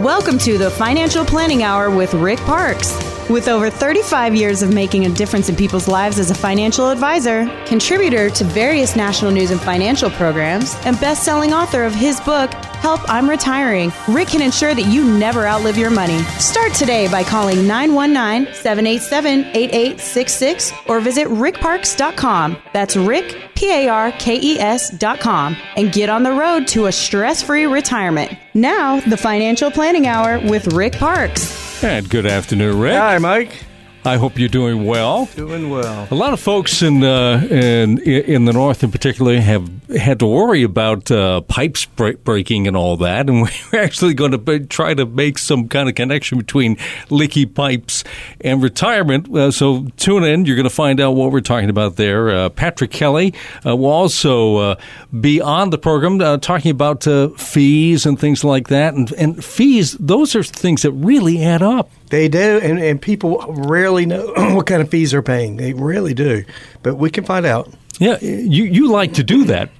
Welcome to the Financial Planning Hour with Rick Parkes. With over 35 years of making a difference in people's lives as a financial advisor, contributor to various national news and financial programs, and best selling author of his book, Help I'm Retiring, Rick can ensure that you never outlive your money. Start today by calling 919 787 8866 or visit rickparkes.com. That's Rick, P A R K E S.com, and get on the road to a stress free retirement. Now, the Financial Planning Hour with Rick Parkes. And good afternoon, Rick. Hi, Mike. I hope you're doing well. Doing well. A lot of folks in uh, in in the north, in particular, have had to worry about uh, pipes breaking and all that, and we're actually going to be, try to make some kind of connection between leaky pipes and retirement. Uh, so tune in; you're going to find out what we're talking about there. Uh, Patrick Kelly uh, will also uh, be on the program talking about fees and things like that, and, and fees. Those are things that really add up. They do, and, and people rarely know what kind of fees they're paying. They really do, but we can find out. Yeah, you you like to do that.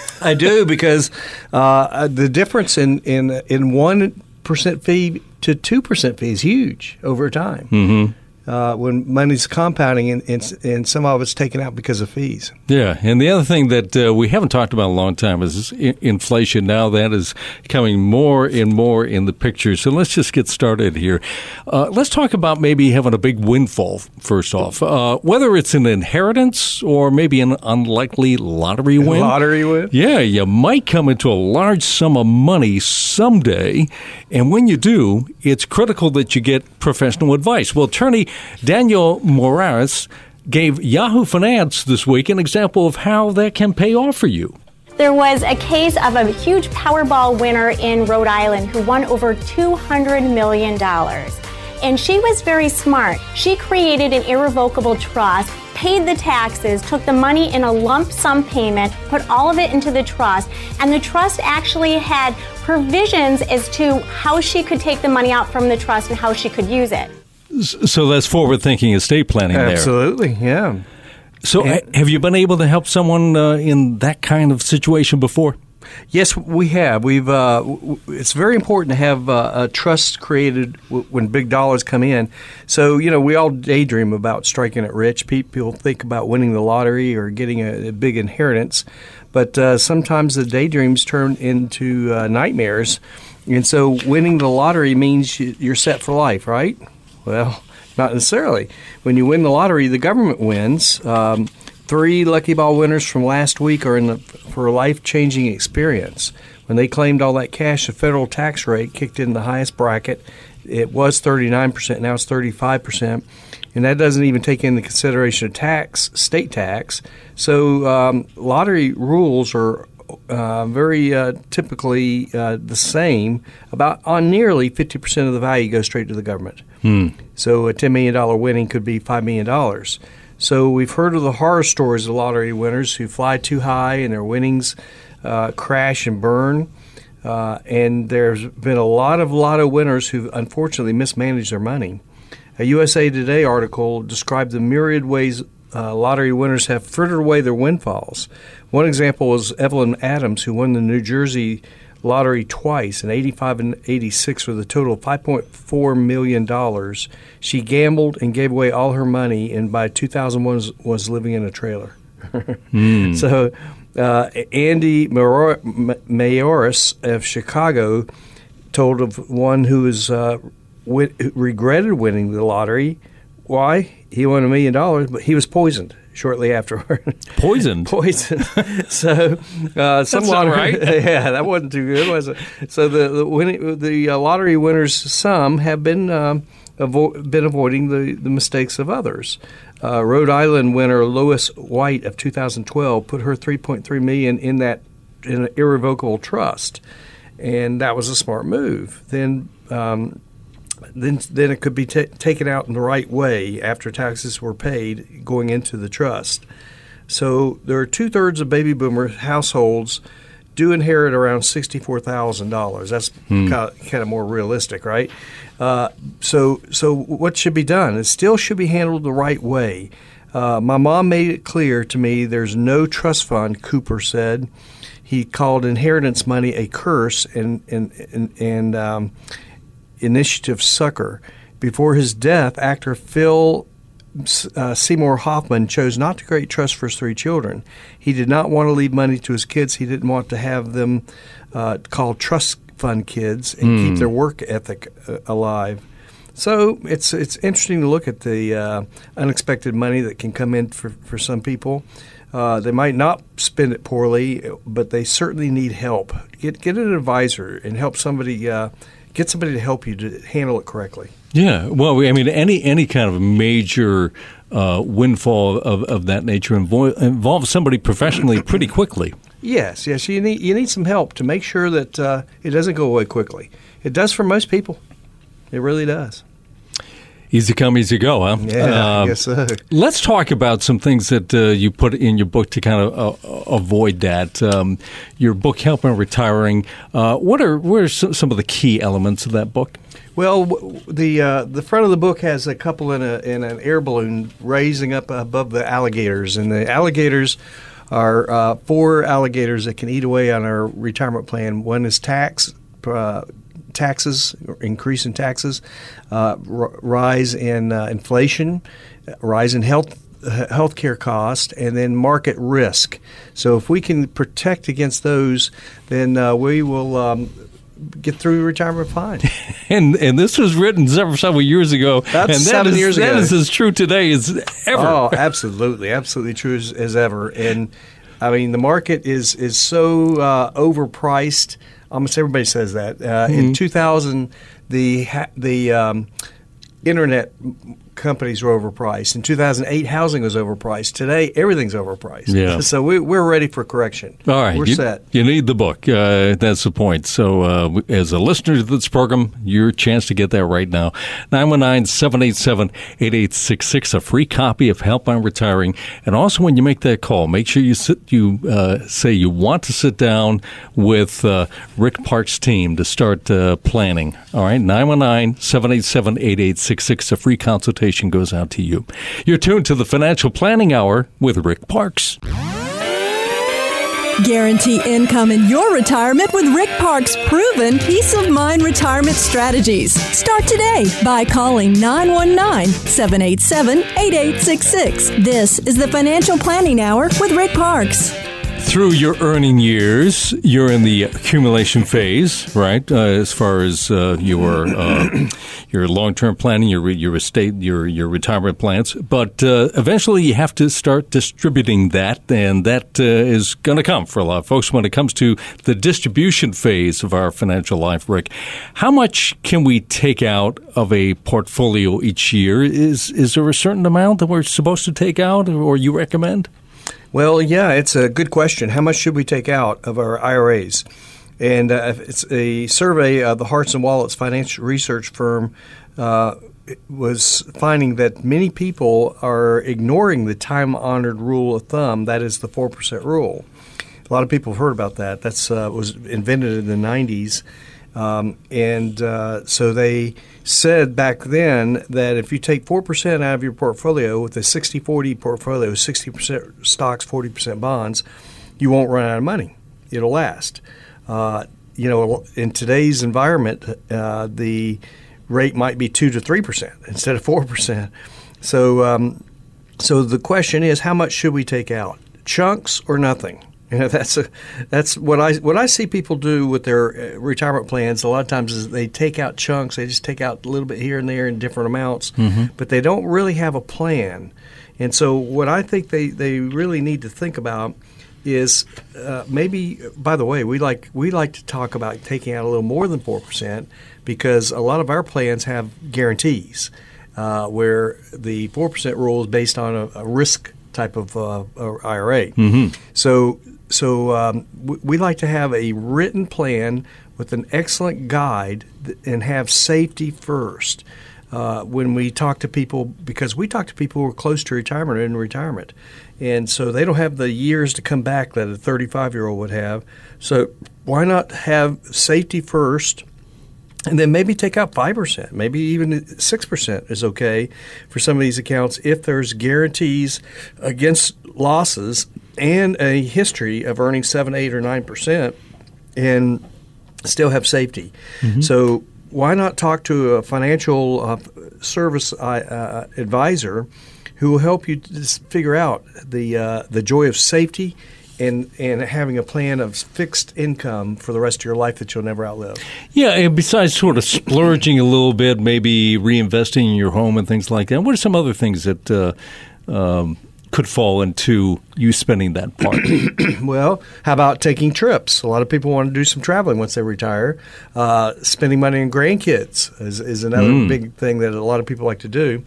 I do because uh, the difference in in in one percent fee to two percent fee is huge over time. Mm-hmm uh, when money's compounding and, and, and, some of it's taken out because of fees. Yeah, and the other thing that uh, we haven't talked about in a long time is inflation. Now that is coming more and more in the picture. So let's just get started here. Uh, let's talk about maybe having a big windfall first off. Uh, whether it's an inheritance or maybe an unlikely lottery win. Lottery win? Yeah, you might come into a large sum of money someday, and when you do, it's critical that you get professional advice. Well, attorney Daniel Morales gave Yahoo Finance this week an example of how that can pay off for you. There was a case of a huge Powerball winner in Rhode Island who won over $200 million. And she was very smart. She created an irrevocable trust, paid the taxes, took the money in a lump sum payment, put all of it into the trust, and the trust actually had provisions as to how she could take the money out from the trust and how she could use it. So that's forward thinking estate planning Absolutely, there. yeah. So and, have you been able to help someone uh, in that kind of situation before? Yes, we have. We've. Uh, w- it's very important to have uh, a trust created w- when big dollars come in. So you know, we all daydream about striking it rich. People think about winning the lottery or getting a, a big inheritance, but uh, sometimes the daydreams turn into uh, nightmares. And so, winning the lottery means you're set for life, right? Well, not necessarily. When you win the lottery, the government wins. Um, three Lucky Ball winners from last week are in the, for a life changing experience. When they claimed all that cash, the federal tax rate kicked in the highest bracket. It was 39%, now it's 35%. And that doesn't even take into consideration tax, state tax. So um, lottery rules are uh, very uh, typically uh, the same. About on nearly 50% of the value goes straight to the government. Hmm. So a $10 million winning could be $5 million. So we've heard of the horror stories of lottery winners who fly too high and their winnings uh, crash and burn. Uh, and there's been a lot of lotto winners who unfortunately mismanaged their money. A USA Today article described the myriad ways uh, lottery winners have frittered away their windfalls. One example was Evelyn Adams, who won the New Jersey lottery twice in 85 and 86 with a total of 5.4 million dollars. She gambled and gave away all her money, and by 2001 was, was living in a trailer. mm. So, uh, Andy Mayoris of Chicago told of one who was uh, who regretted winning the lottery. Why? He won a million dollars, but he was poisoned shortly afterward. Poisoned. Poisoned. so uh, some lottery, right. yeah, that wasn't too good, was it? So the the, winning, the uh, lottery winners, some have been um, avo- been avoiding the, the mistakes of others. Uh, Rhode Island winner Lois White of 2012 put her 3.3 million in that in an irrevocable trust, and that was a smart move. Then. Um, then then it could be t- taken out in the right way after taxes were paid going into the trust. So there are two thirds of baby boomer households do inherit around sixty-four thousand dollars. That's hmm. kind, of, kind, of, more realistic, right? Uh, so, so what should be done? It still should be handled the right way. Uh, my mom made it clear to me there's no trust fund. Cooper said he called inheritance money a curse, and and and, and um, Initiative Sucker. Before his death, actor Phil uh, Seymour Hoffman chose not to create trust for his three children. He did not want to leave money to his kids. He didn't want to have them uh, called trust fund kids and mm. keep hmm. their work ethic uh, alive. So it's it's interesting to look at the uh, unexpected money that can come in for, for some people. Uh, they might not spend it poorly, but they certainly need help. Get get an advisor and help somebody uh, get somebody to help you to handle it correctly. Yeah, well, I mean, any any kind of major uh, windfall of, of that nature invo- involves somebody professionally pretty quickly. Yes, yes, you need you need some help to make sure that uh, it doesn't go away quickly. It does for most people. It really does. Easy come, easy go, huh? Yeah, uh, I guess so. Let's talk about some things that uh, you put in your book to kind of uh, avoid that. Um, your book, Helping Retiring. Uh, what are what are some of the key elements of that book? Well, the uh, the front of the book has a couple in a in an air balloon raising up above the alligators, and the alligators are uh, four alligators that can eat away on our retirement plan. One is tax taxes, increase in taxes, uh, r- rise in uh, inflation, rise in health healthcare cost, and then market risk. So if we can protect against those, then uh, we will. Um, get through retirement fine. and and this was written several, several years ago. That's and seven is, years that ago. That is as true today as ever. Oh, absolutely, absolutely true as, as ever. And I mean, the market is is so uh, overpriced almost everybody says that. Uh, mm-hmm. In 2000, the the um, internet companies were overpriced. In 2008, housing was overpriced. Today, everything's overpriced. Yeah. So we, are ready for correction. All right. We're you, set. You need the book. Uh, that's the point. So uh, as a listener to this program, your chance to get that right now. 919-787-8866, a free copy of Help I'm Retiring. And also when you make that call, make sure you sit, you uh, say you want to sit down with uh, Rick Parkes' team to start uh, planning. All right. 919-787-8866, a free consultation goes out to you. You're tuned to the Financial Planning Hour with Rick Parkes. Guarantee income in your retirement with Rick Parkes' proven peace of mind retirement strategies. Start today by calling 919 787 8866. This is the Financial Planning Hour with Rick Parkes through your earning years, you're in the accumulation phase, right? Uh, as far as uh, your uh, your long term planning, your your estate, your your retirement plans, but uh, eventually you have to start distributing that, and that uh, is going to come for a lot of folks when it comes to the distribution phase of our financial life. Rick, how much can we take out of a portfolio each year? Is is there a certain amount that we're supposed to take out, or you recommend? Well, yeah, it's a good question. How much should we take out of our IRAs? And uh, it's a survey of the Hearts and Wallets financial research firm uh, was finding that many people are ignoring the time honored rule of thumb, that is the 4% rule. A lot of people have heard about that. That uh, was invented in the 90s. Um, and uh, so they said back then that if you take 4% out of your portfolio with a 60 40 portfolio, 60% stocks, 40% bonds, you won't run out of money. It'll last. Uh, you know, in today's environment, uh, the rate might be 2 to 3% instead of 4%. So, um, so the question is how much should we take out? Chunks or nothing? You know, that's a, that's what I what I see people do with their uh, retirement plans. A lot of times is they take out chunks. They just take out a little bit here and there in different amounts, mm-hmm. but they don't really have a plan. And so, what I think they, they really need to think about is uh, maybe. By the way, we like we like to talk about taking out a little more than four percent because a lot of our plans have guarantees, uh, where the four percent rule is based on a, a risk type of uh, IRA. Mm-hmm. So so um, we like to have a written plan with an excellent guide and have safety first. Uh, when we talk to people, because we talk to people who are close to retirement or in retirement, and so they don't have the years to come back that a 35 year old would have. So why not have safety first? And then maybe take out 5%, maybe even 6% is okay for some of these accounts if there's guarantees against losses and a history of earning seven, eight, or nine percent, and still have safety. Mm-hmm. So why not talk to a financial uh, service uh, advisor who will help you just figure out the uh, the joy of safety and and having a plan of fixed income for the rest of your life that you'll never outlive. Yeah, and besides sort of splurging a little bit, maybe reinvesting in your home and things like that. What are some other things that uh, um, could fall into you spending that part? well, how about taking trips? A lot of people want to do some traveling once they retire. Uh, spending money on grandkids is, is another mm. big thing that a lot of people like to do.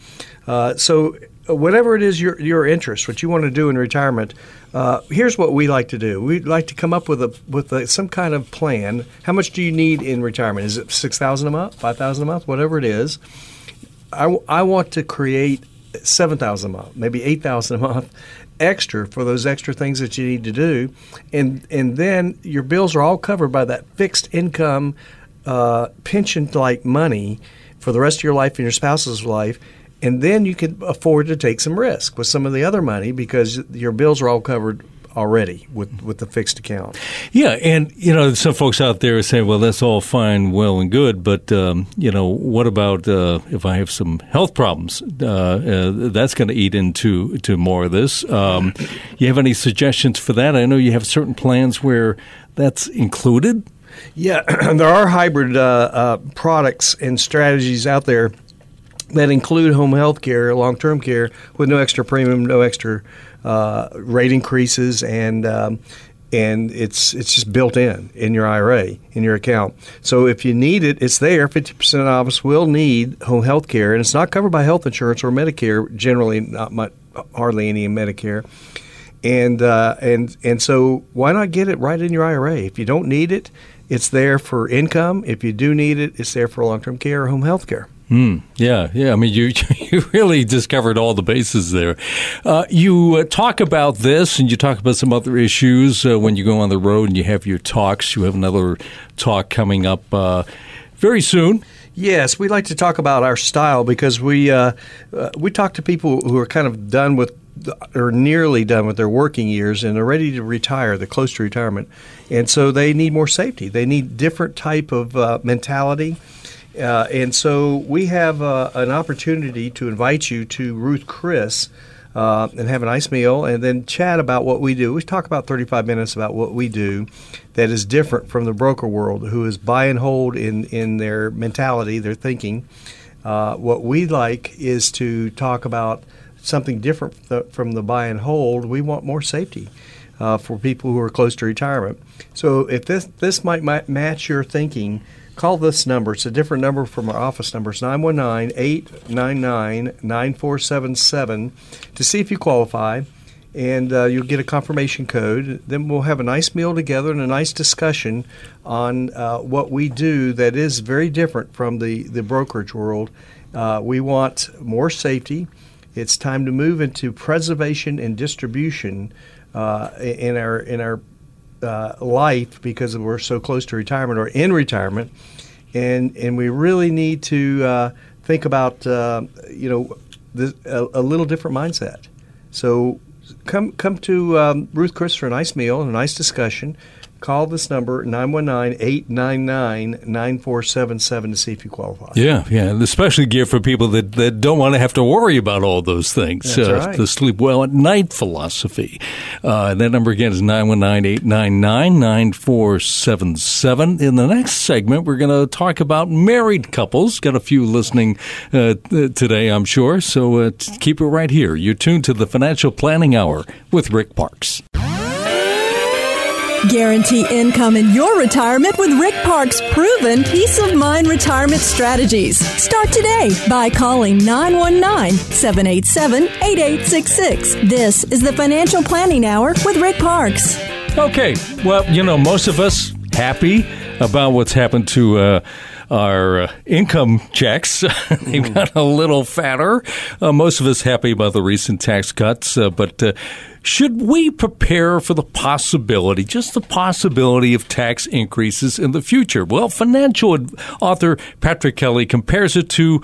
Uh, so whatever it is your your interest, what you want to do in retirement, uh, here's what we like to do. We'd like to come up with a with a, some kind of plan. How much do you need in retirement? Is it six thousand a month, five thousand a month, whatever it is? I, I want to create seven thousand a month, maybe eight thousand a month extra for those extra things that you need to do, and and then your bills are all covered by that fixed income uh, pension like money for the rest of your life and your spouse's life. And then you can afford to take some risk with some of the other money because your bills are all covered already with with the fixed account. Yeah, and you know some folks out there are saying, "Well, that's all fine, well and good, but um, you know, what about uh, if I have some health problems? Uh, uh, that's going to eat into to more of this." Um, you have any suggestions for that? I know you have certain plans where that's included. Yeah, there are hybrid uh, uh, products and strategies out there that include home health care, long term care, with no extra premium, no extra uh, rate increases, and um, and it's it's just built in in your IRA in your account. So if you need it, it's there. Fifty percent of us will need home health care, and it's not covered by health insurance or Medicare. Generally, not much, hardly any in Medicare. And uh, and and so why not get it right in your IRA? If you don't need it, it's there for income. If you do need it, it's there for long term care or home health care. Mm, yeah, yeah. I mean, you you really discovered all the bases there. Uh, you uh, talk about this, and you talk about some other issues uh, when you go on the road and you have your talks. You have another talk coming up uh, very soon. Yes, we like to talk about our style because we uh, uh, we talk to people who are kind of done with or nearly done with their working years and are ready to retire. They're close to retirement, and so they need more safety. They need different type of mentality uh, and so we have uh, an opportunity to invite you to Ruth Chris uh, and have a nice meal and then chat about what we do. We talk about 35 minutes about what we do that is different from the broker world, who is buy and hold in, in their mentality, their thinking. Uh, what we like is to talk about something different from the buy and hold. We want more safety. Uh, for people who are close to retirement. So, if this this might match your thinking, call this number. It's a different number from our office number. It's 919 899 9477 to see if you qualify. And uh, you'll get a confirmation code. Then we'll have a nice meal together and a nice discussion on uh, what we do that is very different from the, the brokerage world. Uh, we want more safety. It's time to move into preservation and distribution uh, in our in our uh, life because we're so close to retirement or in retirement, and and we really need to uh, think about uh, you know this, a, a, little different mindset. So come come to um, Ruth Chris for a nice meal and a nice discussion call this number 919-899-9477 to see if you qualify. Yeah yeah and especially gear for people that, that don't want to have to worry about all those things That's uh, right. the sleep well at night philosophy. Uh, that number again is 919-899-9477 in the next segment we're going to talk about married couples. Got a few listening uh, today i'm sure. So uh, keep it right here. You're tuned to the financial planning hour with rick parkes Guarantee income in your retirement with Rick Parkes' proven peace of mind retirement strategies. Start today by calling 919 787 8866. This is the Financial Planning Hour with Rick Parkes. Okay, well, you know, most of us happy about what's happened to. Uh, our uh, income checks. They've mm. got a little fatter. Uh, most of us happy about the recent tax cuts, uh, but uh, should we prepare for the possibility, just the possibility of tax increases in the future? Well, financial author Patrick Kelly compares it to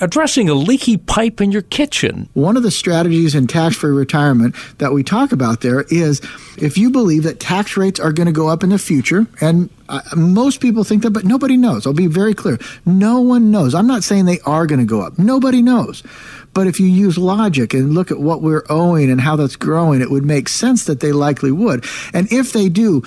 addressing a leaky pipe in your kitchen. One of the strategies in tax free retirement that we talk about there is if you believe that tax rates are going to go up in the future, and uh, most people think that, but nobody knows. I'll be very clear. No one knows. I'm not saying they are going to go up. Nobody knows. But if you use logic and look at what we're owing and how that's growing, it would make sense that they likely would. And if they do,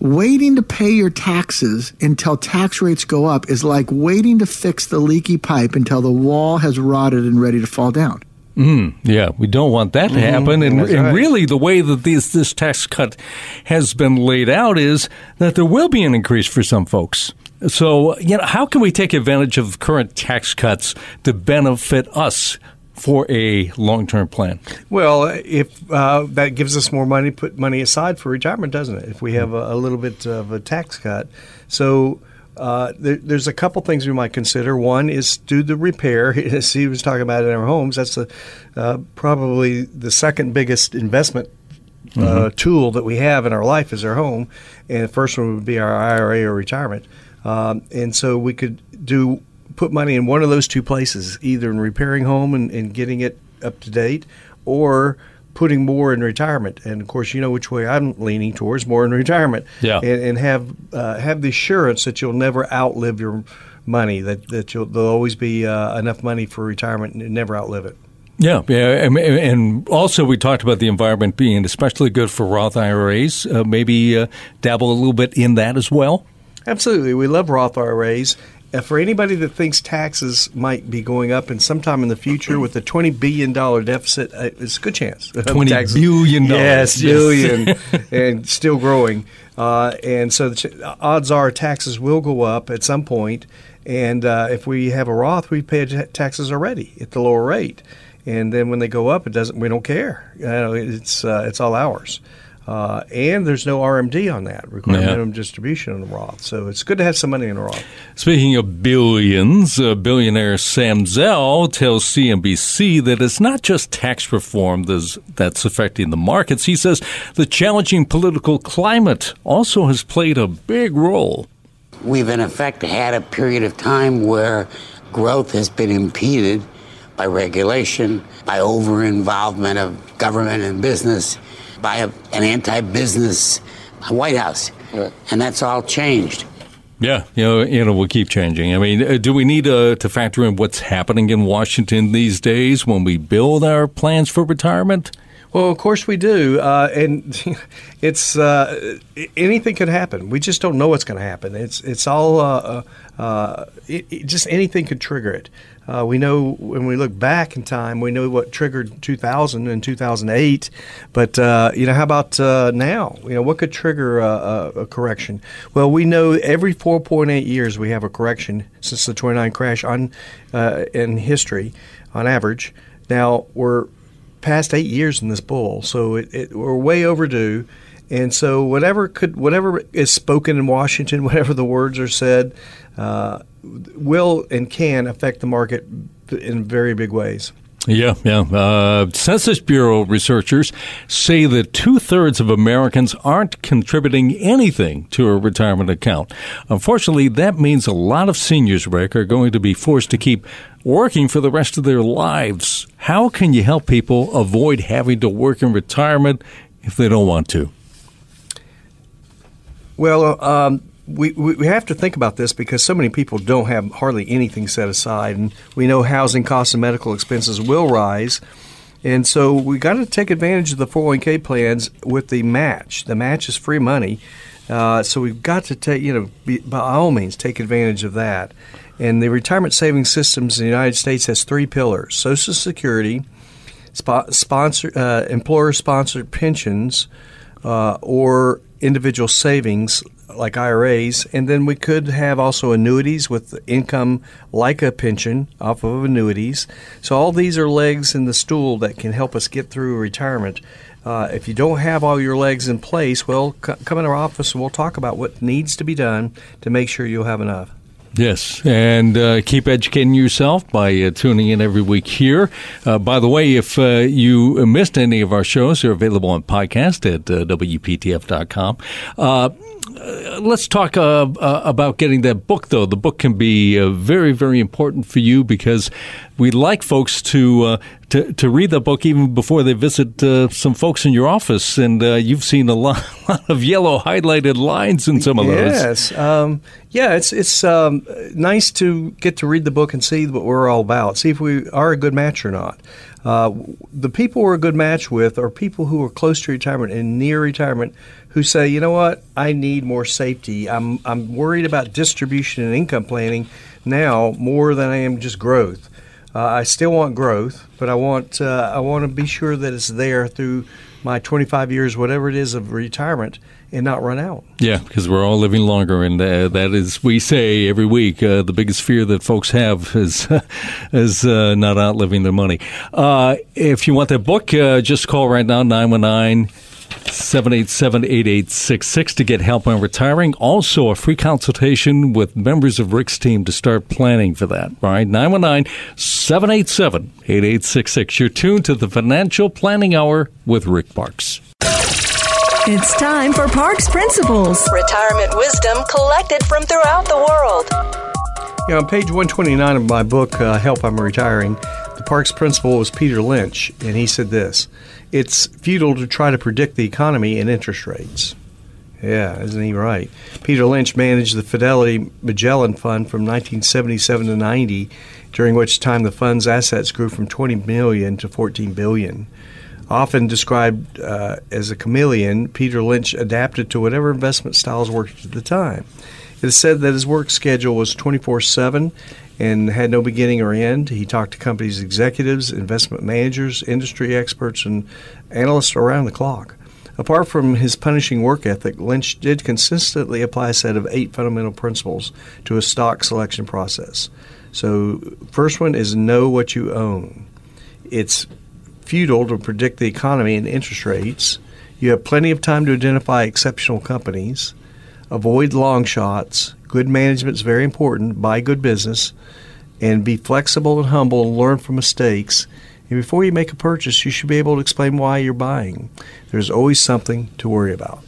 waiting to pay your taxes until tax rates go up is like waiting to fix the leaky pipe until the wall has rotted and ready to fall down. Mm, yeah, we don't want that to Mm-hmm. happen. And, That's and really, the way that this, this tax cut has been laid out is that there will be an increase for some folks. So, you know, how can we take advantage of current tax cuts to benefit us for a long term plan? Well, if uh, that gives us more money, put money aside for retirement, doesn't it? If we have a, a little bit of a tax cut, so uh, there, there's a couple things we might consider. One is do the repair. As he was talking about in our homes, that's the uh, probably the second biggest investment. Uh, tool that we have in our life is our home, and the first one would be our IRA or retirement. Um, and so we could do put money in one of those two places, either in repairing home and, and getting it up to date, or putting more in retirement. And of course, you know which way I'm leaning towards more in retirement. Yeah. And, and have uh, have the assurance that you'll never outlive your money. That that you'll there'll always be uh, enough money for retirement and never outlive it. Yeah, yeah, and, and also we talked about the environment being especially good for Roth IRAs. Uh, maybe uh, dabble a little bit in that as well. Absolutely, we love Roth IRAs. Uh, for anybody that thinks taxes might be going up in sometime in the future with a twenty billion dollar deficit, uh, it's a good chance. of $20 taxes- billion yes, Yes. billion, and still growing. Uh, and so the ch- odds are taxes will go up at some point. And uh, if we have a Roth, we pay ta- taxes already at the lower rate. And then when they go up, it doesn't. We don't care. You know, it's uh, it's all ours. Uh, and there's no RMD on that, required Yeah. minimum distribution on the Roth. So it's good to have some money in a Roth. Speaking of billions, uh, billionaire Sam Zell tells CNBC that it's not just tax reform that's, that's affecting the markets. He says the challenging political climate also has played a big role. We've in effect had a period of time where growth has been impeded by regulation, by over involvement of government and business, by a, an anti business White House. And that's all changed. Yeah, you know, you know, we'll keep changing. I mean, uh, do we need uh, to factor in what's happening in Washington these days when we build our plans for retirement? Well, of course we do, uh, and it's uh, anything could happen. We just don't know what's going to happen. It's it's all uh, uh, it, it- just anything could trigger it. Uh, we know when we look back in time, we know what triggered 2000 and 2008. But uh, you know, how about uh, now? You know, what could trigger a, a, correction? Well, we know every 4.8 years we have a correction since the 29 crash on uh, in history, on average. Now we're past eight years in this bull, so it, it, we're way overdue. And so whatever could whatever is spoken in Washington, whatever the words are said, uh, will and can affect the market in very big ways. Yeah, yeah. Uh, Census Bureau researchers say that two thirds of Americans aren't contributing anything to a retirement account. Unfortunately, that means a lot of seniors, Rick, are going to be forced to keep working for the rest of their lives. How can you help people avoid having to work in retirement if they don't want to? Well, um, we, we have to think about this because so many people don't have hardly anything set aside, and we know housing costs and medical expenses will rise. And so we got to take advantage of the 401k plans with the match. The match is free money. Uh, so we've got to take, you know, be, by all means, take advantage of that. And the retirement savings systems in the United States has three pillars: Social Security, spo- sponsor, uh, employer-sponsored pensions, uh, or individual savings like IRAs, and then we could have also annuities with income like a pension off of annuities. So all these are legs in the stool that can help us get through retirement. Uh, if you don't have all your legs in place, well, c- come in our office and we'll talk about what needs to be done to make sure you'll have enough. Yes, and uh, keep educating yourself by uh, tuning in every week here. Uh, by the way, if uh, you missed any of our shows, they're available on podcast at uh, WPTF.com. Let's talk uh, uh, about getting that book, though. The book can be uh, very, very important for you because we'd like folks to uh, to, to read the book even before they visit uh, some folks in your office. And you've seen a lot, lot, of yellow highlighted lines in some of those. Yes, um, yeah, it's it's um, nice to get to read the book and see what we're all about. See if we are a good match or not. The people we're a good match with are people who are close to retirement and near retirement who say, you know what, I need more safety. I'm, I'm worried about distribution and income planning now more than I am just growth. Uh, I still want growth, but I want uh, I want to be sure that it's there through my 25 years, whatever it is of retirement, and not run out. Yeah, because we're all living longer, and uh, that is we say every week uh, the biggest fear that folks have is is uh, not outliving their money. Uh, if you want that book, uh, just call right now 919- 787 8866 to get help on retiring. Also, a free consultation with members of Rick's team to start planning for that. All right, 919 787 8866. You're tuned to the Financial Planning Hour with Rick Parkes. It's time for Parkes Principles retirement wisdom collected from throughout the world. Yeah, on page 129 of my book, uh, Help I'm Retiring, the Parkes principal was Peter Lynch, and he said this It's futile to try to predict the economy and interest rates. Yeah, isn't he right? Peter Lynch managed the Fidelity Magellan Fund from 1977 to 90, during which time the fund's assets grew from 20 million to 14 billion. Often described uh, as a chameleon, Peter Lynch adapted to whatever investment styles worked at the time. It is said that his work schedule was 24 7 and had no beginning or end. He talked to companies' executives, investment managers, industry experts, and analysts around the clock. Apart from his punishing work ethic, Lynch did consistently apply a set of eight fundamental principles to a stock selection process. So, first one is know what you own. It's futile to predict the economy and interest rates. You have plenty of time to identify exceptional companies. Avoid long shots. Good management is very important. Buy good business. And be flexible and humble and learn from mistakes. And before you make a purchase, you should be able to explain why you're buying. There's always something to worry about.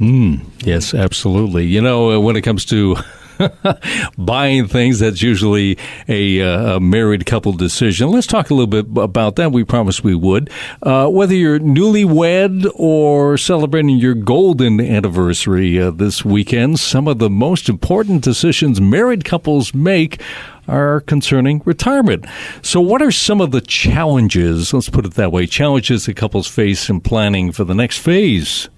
Mm, yes, absolutely. You know, when it comes to buying things. That's usually a, uh, a, married couple decision. Let's talk a little bit about that. We promised we would. Uh, whether you're newlywed or celebrating your golden anniversary uh, this weekend, some of the most important decisions married couples make are concerning retirement. So, what are some of the challenges, let's put it that way, challenges that couples face in planning for the next phase?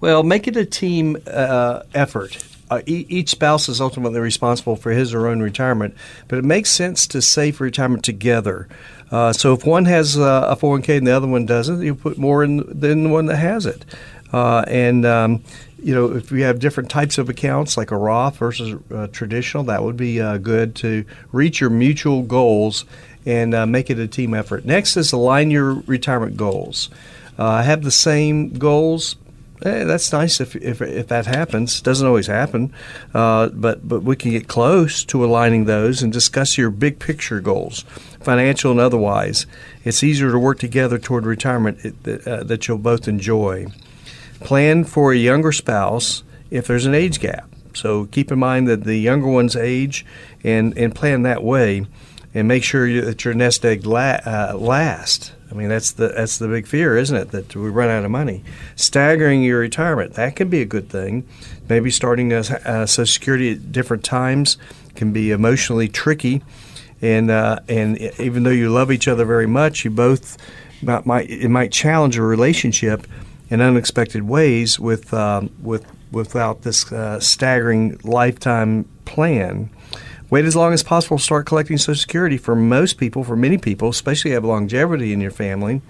Well, make it a team uh, effort uh, each spouse is ultimately responsible for his or her own retirement, but it makes sense to save retirement together. Uh, so if one has uh, a 401k and the other one doesn't, you put more in than the one that has it. Uh, and um, you know, if you have different types of accounts, like a Roth versus uh, traditional, that would be uh, good to reach your mutual goals and make it a team effort. Next is align your retirement goals. have the same goals, eh, that's nice if, if, if that happens. Doesn't always happen, uh, but but we can get close to aligning those and discuss your big picture goals, financial and otherwise. It's easier to work together toward retirement that, uh, that you'll both enjoy. Plan for a younger spouse if there's an age gap. So keep in mind that the younger one's age and, and plan that way and make sure that your nest egg la- uh, last I mean, that's the that's the big fear, isn't it? That we run out of money. Staggering your retirement that can be a good thing. Maybe starting a, a Social Security at different times can be emotionally tricky, and uh, and even though you love each other very much, you both might, might it might challenge a relationship in unexpected ways with um, with without this uh, staggering lifetime plan. Wait as long as possible to start collecting Social Security for most people, for many people, especially have longevity in your family,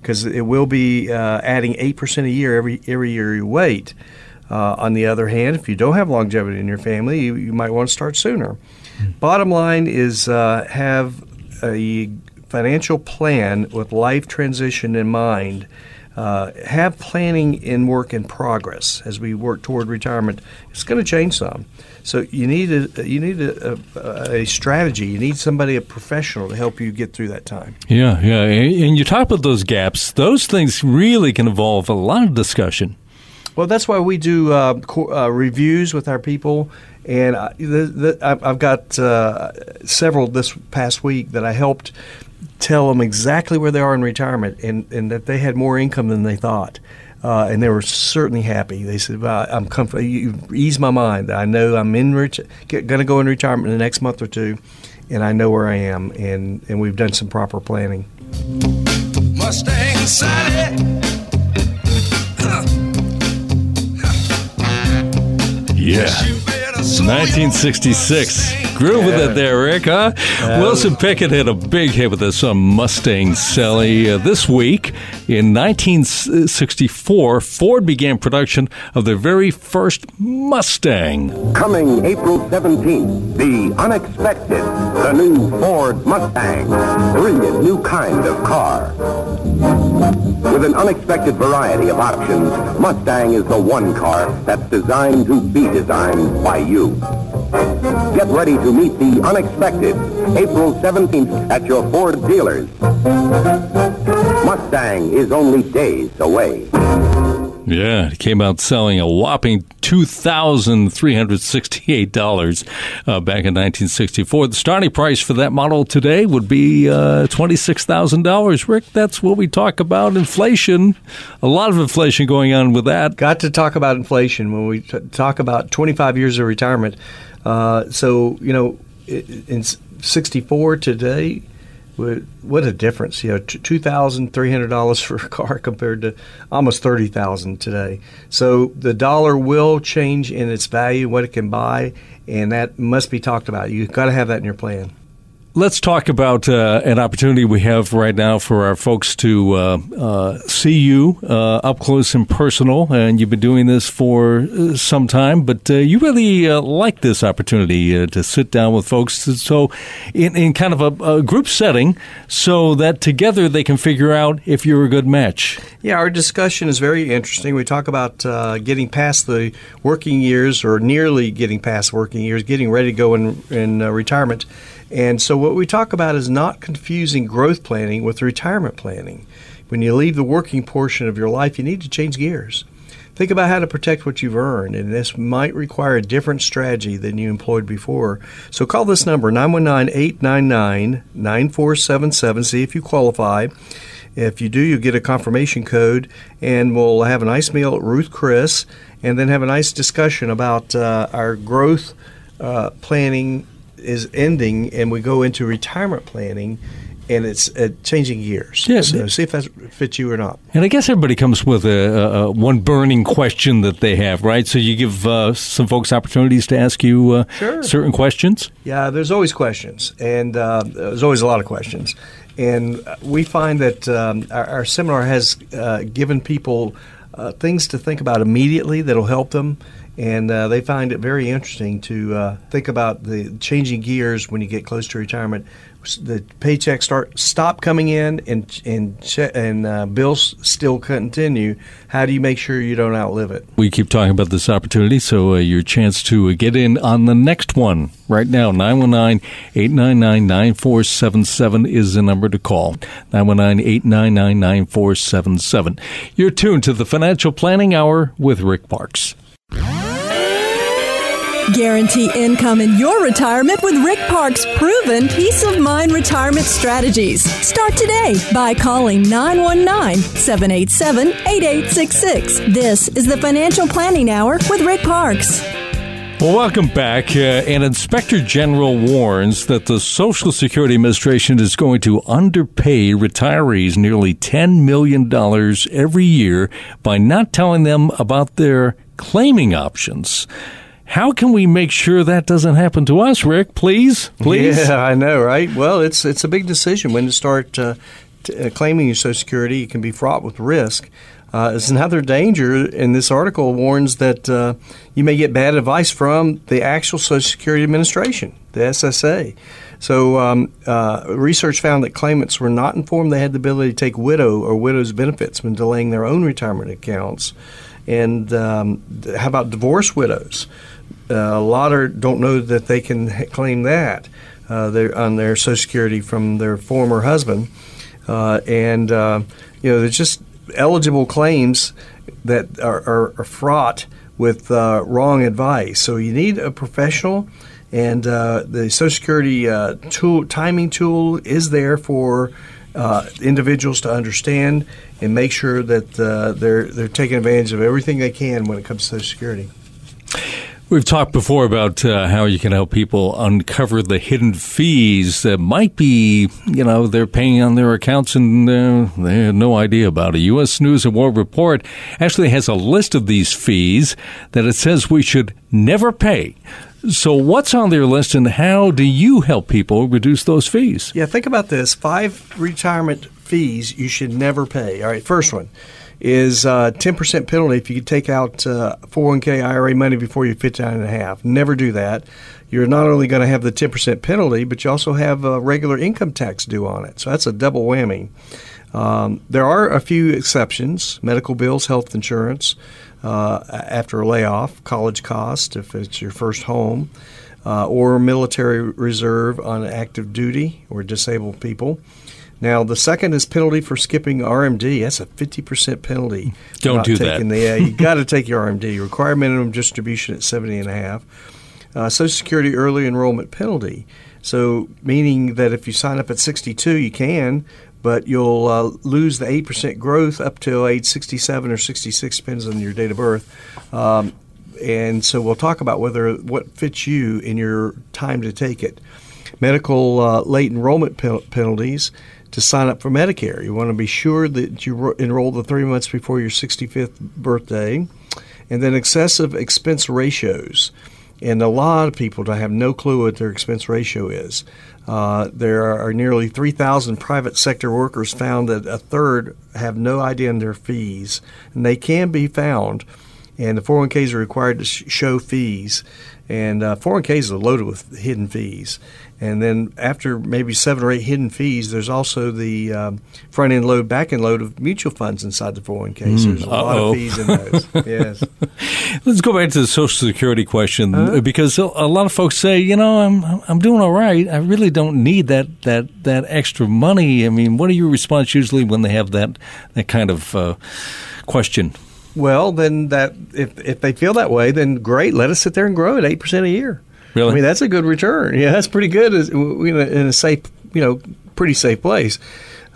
because it will be uh, adding 8% a year every, every year you wait. Uh, on the other hand, if you don't have longevity in your family, you, you might want to start sooner. Mm-hmm. Bottom line is uh, have a financial plan with life transition in mind. Uh, have planning in work in progress as we work toward retirement. It's going to change some. So you need a you need a, a, a, strategy. You need somebody, a professional, to help you get through that time. Yeah, yeah. And you talk about those gaps. Those things really can involve a lot of discussion. Well, that's why we do uh, co- uh, reviews with our people, and I, the, I've I've got uh, several this past week that I helped tell them exactly where they are in retirement and, and that they had more income than they thought. Uh, and they were certainly happy. They said, well, "I'm comfortable. You ease my mind. I know I'm in going to go in retirement in the next month or two, and I know where I am, and, and we've done some proper planning." Mustang Sally. Yeah. 1966. Groove with it there, Rick, huh? Wilson Pickett had a big hit with this song, Mustang Sally. Uh, this week, in 1964, Ford began production of their very first Mustang. Coming April 17th, the unexpected, the new Ford Mustang. Brilliant new kind of car. With an unexpected variety of options, Mustang is the one car that's designed to be designed by you. Get ready to meet the unexpected April 17th at your Ford dealers. Mustang is only days away. Yeah, it came out selling a whopping $2,368 uh, back in 1964. The starting price for that model today would be uh, $26,000. Rick, that's what we talk about inflation. A lot of inflation going on with that. Got to talk about inflation when we t- talk about 25 years of retirement. Uh, so, you know, in 64 today, what a difference! You know, two thousand three hundred dollars for a car compared to almost thirty thousand today. So the dollar will change in its value, what it can buy, and that must be talked about. You've got to have that in your plan. Let's talk about uh, an opportunity we have right now for our folks to uh, uh, see you uh, up close and personal. And you've been doing this for uh, some time, but uh, you really like this opportunity to sit down with folks. So, in, in kind of a, a, group setting, so that together they can figure out if you're a good match. Yeah, our discussion is very interesting. We talk about getting past the working years or nearly getting past working years, getting ready to go in, in retirement and so, what we talk about is not confusing growth planning with retirement planning. When you leave the working portion of your life, you need to change gears. Think about how to protect what you've earned, and this might require a different strategy than you employed before. So, call this number 919 899 9477. See if you qualify. If you do, you'll get a confirmation code, and we'll have a nice meal at Ruth Chris, and then have a nice discussion about uh, our growth uh, planning is ending and we go into retirement planning and it's uh, changing gears. Yeah. So see if that fits you or not. And I guess everybody comes with a, a, a one burning question that they have, right? So you give uh, some folks opportunities to ask you uh, sure. certain questions. Yeah, there's always questions, and uh, there's always a lot of questions. And we find that um, our, our, seminar has uh, given people uh, things to think about immediately that'll help them and uh, they find it very interesting to uh, think about the changing gears when you get close to retirement. The paychecks start stop coming in, and and and uh, bills still continue. How do you make sure you don't outlive it? We keep talking about this opportunity, so uh, your chance to uh, get in on the next one right now 919-899-9477 is the number to call 919-899-9477 you're tuned to the financial planning hour with rick parkes Guarantee income in your retirement with Rick Parkes' proven peace of mind retirement strategies. Start today by calling 919 787 8866. This is the Financial Planning Hour with Rick Parkes. Well, welcome back. Uh, an inspector general warns that the Social Security Administration is going to underpay retirees nearly $10 million every year by not telling them about their claiming options. How can we make sure that doesn't happen to us, Rick? Please, please. Yeah, I know, right? Well, it's it's a big decision when to start uh, t- uh, claiming your Social Security. It can be fraught with risk. Uh, it's another danger, and this article warns that uh, you may get bad advice from the actual Social Security Administration, the SSA. So, um, uh, research found that claimants were not informed they had the ability to take widow or widow's benefits when delaying their own retirement accounts. And um, how about divorce widows? Uh, a lot are, don't know that they can claim that uh, on their Social Security from their former husband, uh, and you know, there's just eligible claims that are, are, are fraught with wrong advice. So you need a professional, and uh, the Social Security uh, tool timing tool is there for uh, individuals to understand and make sure that they're they're taking advantage of everything they can when it comes to Social Security. We've talked before about uh, how you can help people uncover the hidden fees that might be, you know, they're paying on their accounts and uh, they had no idea about it. U.S. News and World Report actually has a list of these fees that it says we should never pay. So, what's on their list, and how do you help people reduce those fees? Yeah, think about this: five retirement fees you should never pay. All right, first one is uh, 10% penalty if you take out uh, 401k IRA money before you're 59 and a half. Never do that. You're not only going to have the 10% penalty, but you also have a regular income tax due on it. So that's a double whammy. Um, there are a few exceptions medical bills, health insurance uh, after a layoff, college cost if it's your first home, uh, or military reserve on active duty or disabled people. Now, the second is penalty for skipping RMD. That's a 50% penalty. Don't do that. The, yeah, you got to take your RMD. Require minimum distribution at 70 and a half. Uh, Social Security early enrollment penalty. So, meaning that if you sign up at 62, you can, but you'll uh, lose the 8% growth up to age 67 or 66, depends on your date of birth. Um, and so we'll talk about whether what fits you in your time to take it. Medical uh, late enrollment penalties to sign up for Medicare. You want to be sure that you ro- enroll the three months before your 65th birthday. And then excessive expense ratios. And a lot of people have no clue what their expense ratio is. Uh, there are nearly 3,000 private sector workers found that a third have no idea in their fees, and they can be found. And the 401ks are required to sh- show fees, and uh, 401ks are loaded with hidden fees. And then after maybe seven or eight hidden fees, there's also the um, front end load, back end load of mutual funds inside the 401k. Mm, so there's a uh-oh. lot of fees in those. yes. Let's go back to the Social Security question uh-huh. because a lot of folks say, you know, I'm I'm doing all right. I really don't need that that that extra money. I mean, what are your response usually when they have that that kind of uh, question? Well, then that if if they feel that way, then great. Let us sit there and grow at eight percent a year. Really? I mean, that's a good return. Yeah, that's pretty good in a safe, you know, pretty safe place.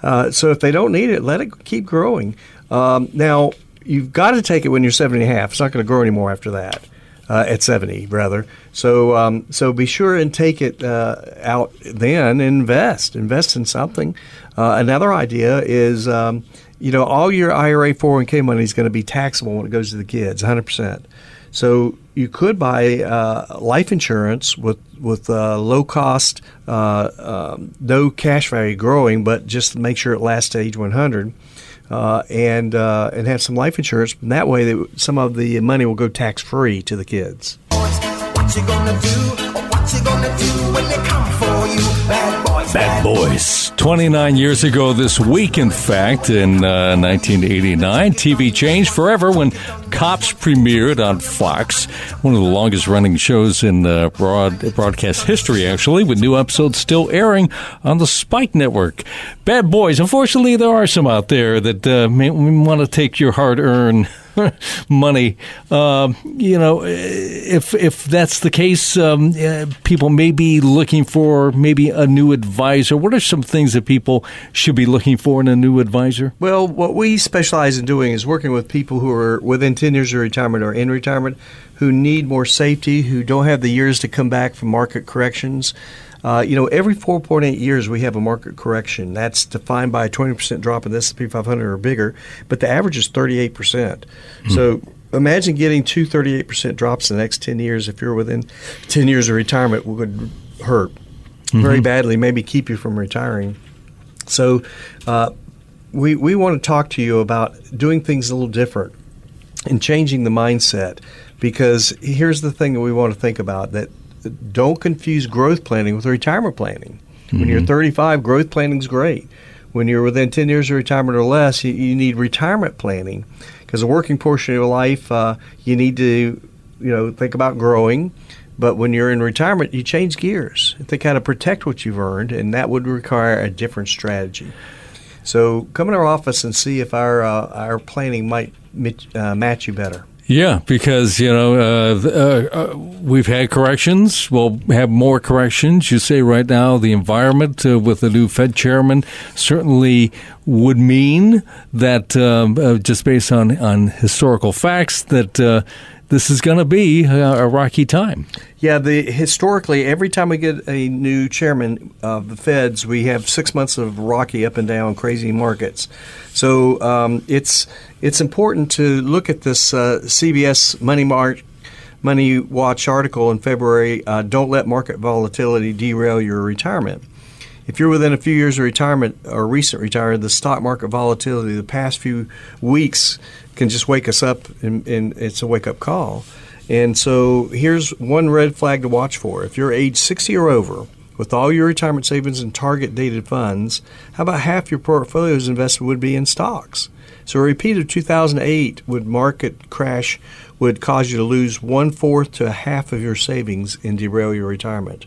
Uh, so if they don't need it, let it keep growing. Um, now, you've got to take it when you're 70 and a half. It's not going to grow anymore after that. Uh, at 70 rather. So um, so be sure and take it uh, out then. Invest, invest in something. Uh, another idea is. Um, you know, all your IRA 401k money is going to be taxable when it goes to the kids, 100%. So you could buy uh, life insurance with with uh, low cost, uh, um, no cash value growing, but just make sure it lasts to age 100. Uh, and uh, and have some life insurance. And that way, they, some of the money will go tax free to the kids. Bad Boys. 29 years ago this week, in fact, in uh, 1989, TV changed forever when Cops premiered on Fox, one of the longest running shows in uh, broad, broadcast history, actually, with new episodes still airing on the Spike Network. Bad Boys. Unfortunately, there are some out there that uh, may want to take your hard earned money. Um, you know, if if that's the case, um, people may be looking for maybe a new advisor. What are some things that people should be looking for in a new advisor? Well, what we specialize in doing is working with people who are within ten years of retirement or in retirement, who need more safety, who don't have the years to come back from market corrections. Uh, you know, every 4.8 years we have a market correction. That's defined by a 20% drop in the S&P 500 or bigger, but the average is 38%. Mm-hmm. So imagine getting two 38% drops in the next 10 years if you're within 10 years of retirement would hurt mm-hmm. very badly, maybe keep you from retiring. So uh, we, we want to talk to you about doing things a little different and changing the mindset because here's the thing that we want to think about that – don't confuse growth planning with retirement planning. Mm-hmm. When you're mm-hmm. 35, growth planning is great. When you're within 10 years of retirement or less, you, you need retirement planning because the working portion of your life, uh, you need to, you know, think about growing. But when you're in retirement, you change gears. Think how to protect what you've earned, and that would require a different strategy. So come in our office and see if our uh, our planning might mit- uh, match you better. Yeah, because you know uh, uh, uh, we've had corrections. We'll have more corrections. You say right now the environment uh, with the new Fed chairman certainly would mean that um, uh, just based on on historical facts that uh, this is going to be a, a rocky time. Yeah, the historically every time we get a new chairman of the Feds, we have six months of rocky up and down, crazy markets. So um, it's it's important to look at this uh, CBS Money Mark Money Watch article in February. Uh, Don't let market volatility derail your retirement. If you're within a few years of retirement or recent retirement, the stock market volatility the past few weeks can just wake us up, and, and it's a wake up call. And so here's one red flag to watch for. If you're age 60 or over, with all your retirement savings in target dated funds, how about half your portfolio's investment would be in stocks? So a repeat of 2008 would market crash would cause you to lose one fourth to a half of your savings and derail your retirement.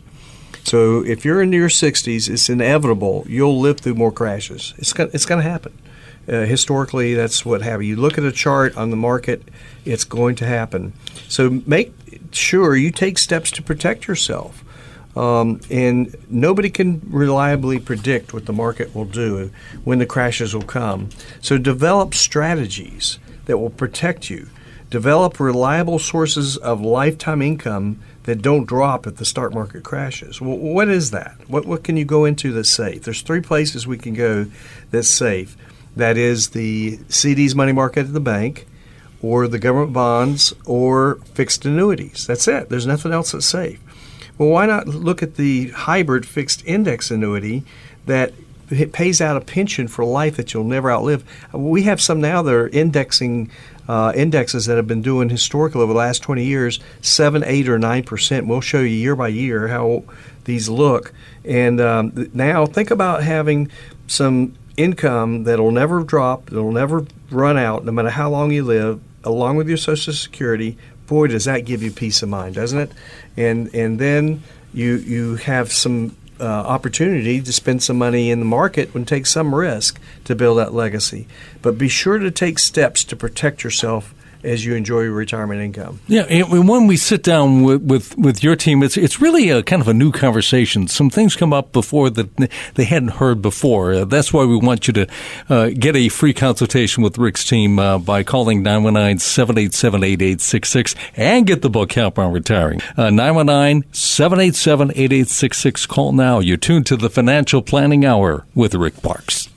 So if you're in your 60s, it's inevitable you'll live through more crashes. It's going it's going to happen. Uh, historically, that's what happens. You look at a chart on the market, it's going to happen. So make sure you take steps to protect yourself. Um, and nobody can reliably predict what the market will do when the crashes will come. So develop strategies that will protect you. Develop reliable sources of lifetime income that don't drop if the stock market crashes. Well, what is that? What, what can you go into that's safe? There's three places we can go that's safe. That is the CDs money market at the bank, or the government bonds, or fixed annuities. That's it. There's nothing else that's safe. Well, why not look at the hybrid fixed index annuity that it pays out a pension for life that you'll never outlive? We have some now that are indexing uh, indexes that have been doing historically over the last 20 years, 7, 8, or 9%. We'll show you year by year how these look. And um, now think about having some income that'll never drop, that'll never run out, no matter how long you live, along with your Social Security. Boy, does that give you peace of mind, doesn't it? And and then you you have some uh, opportunity to spend some money in the market and take some risk to build that legacy. But be sure to take steps to protect yourself as you enjoy your retirement income. Yeah, and when we sit down with, with, with your team, it's it's really a kind of a new conversation. Some things come up before that they hadn't heard before. Uh, that's why we want you to uh, get a free consultation with Rick's team uh, by calling 919-787-8866 and get the book Help on Retiring. Uh, 919-787-8866. Call now. You're tuned to the Financial Planning Hour with Rick Parkes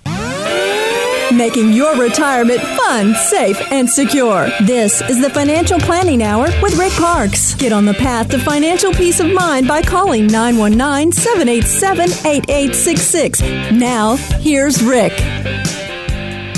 making your retirement fun, safe, and secure. This is the Financial Planning Hour with Rick Parkes. Get on the path to financial peace of mind by calling 919 787 8866. Now, here's Rick.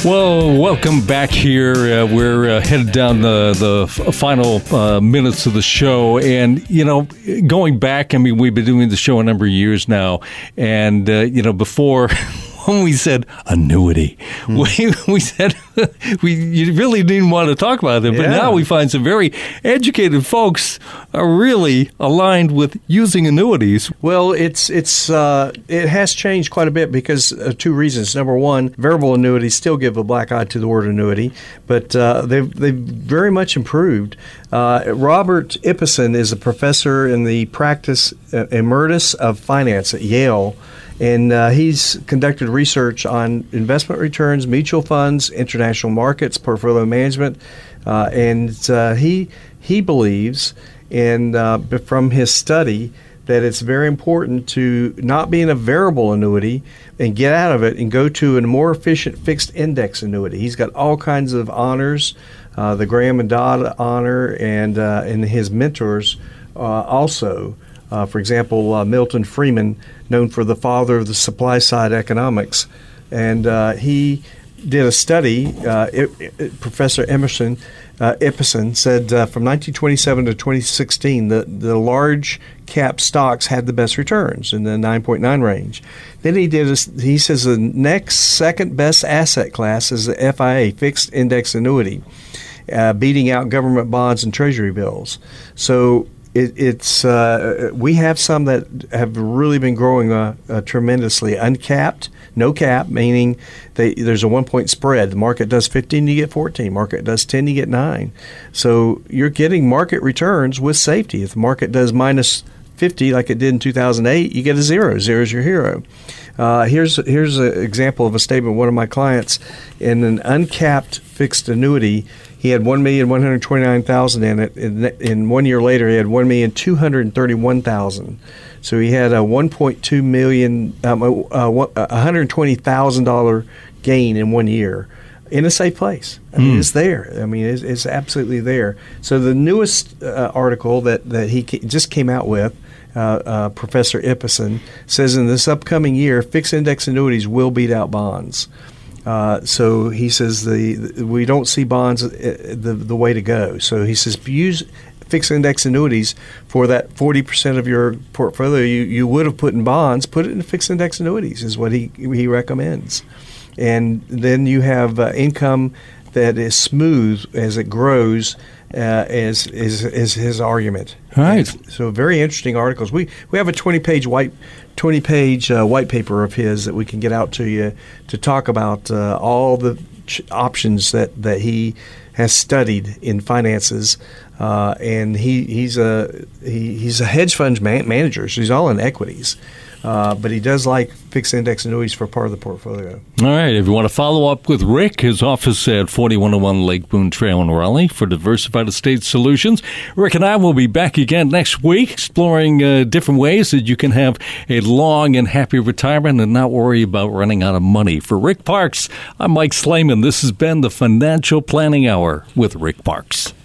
Well, welcome back here. Uh, we're uh, headed down the, the final uh, minutes of the show. And, you know, going back, I mean, we've been doing the show a number of years now. And, uh, you know, before. when we said annuity, hmm. we, we said we you really didn't want to talk about it, but yeah. now we find some very educated folks are really aligned with using annuities. Well, it's it's uh, it has changed quite a bit because of two reasons. Number one, variable annuities still give a black eye to the word annuity, but uh, they've they've very much improved. Uh, Robert Ibbotson is a professor in the practice uh, emeritus of finance at Yale and uh, he's conducted research on investment returns, mutual funds, international markets, portfolio management, uh, and uh, he he believes, and uh, from his study, that it's very important to not be in a variable annuity and get out of it and go to a more efficient fixed index annuity. He's got all kinds of honors, uh, the Graham and Dodd honor, and uh, and his mentors also. Uh, for example, uh, Milton Friedman, known for the father of the supply side economics, and uh, he did a study. Uh, it, it, Professor Emerson uh, Ibbotson said uh, from 1927 to 2016, the, the large cap stocks had the best returns in the 9.9 range. Then he did. A, he says the next second best asset class is the FIA, fixed index annuity, beating out government bonds and treasury bills. So it, it's uh, we have some that have really been growing uh, uh, tremendously. Uncapped, no cap, meaning they, there's a one point spread. The market does 15, you get 14. Market does 10, you get nine. So you're getting market returns with safety. If the market does minus 50, like it did in 2008, you get a zero. Zero is your hero. Uh, here's here's an example of a statement one of my clients in an uncapped fixed annuity. He had one million one hundred twenty nine thousand in it. In, in one year later, he had one million two hundred thirty one thousand. So he had a one point two million, um, a one hundred twenty thousand dollar gain in one year in a safe place. I mean, Mm. it's there. I mean, it's, it's absolutely there. So the newest uh, article that, that he ca- just came out with, uh, uh, Professor Ibbotson, says in this upcoming year, fixed index annuities will beat out bonds. Uh, so he says the, the we don't see bonds uh, the the way to go. So he says use fixed index annuities for that 40% of your portfolio you, you would have put in bonds, put it in fixed index annuities is what he he recommends and then you have uh, income that is smooth as it grows. Uh, is, is is his argument? Right. So very interesting articles. We we have a twenty page white twenty page uh, white paper of his that we can get out to you to talk about uh, all the ch- options that, that he has studied in finances. Uh, and he, he's a he, he's a hedge fund man- manager, so he's all in equities. Uh, but he does like fixed index annuities for part of the portfolio. All right. If you want to follow up with Rick, his office at 4101 Lake Boone Trail in Raleigh for Diversified Estate Solutions. Rick and I will be back again next week exploring uh, different ways that you can have a long and happy retirement and not worry about running out of money. For Rick Parkes, I'm Mike Slayman. This has been the Financial Planning Hour with Rick Parkes.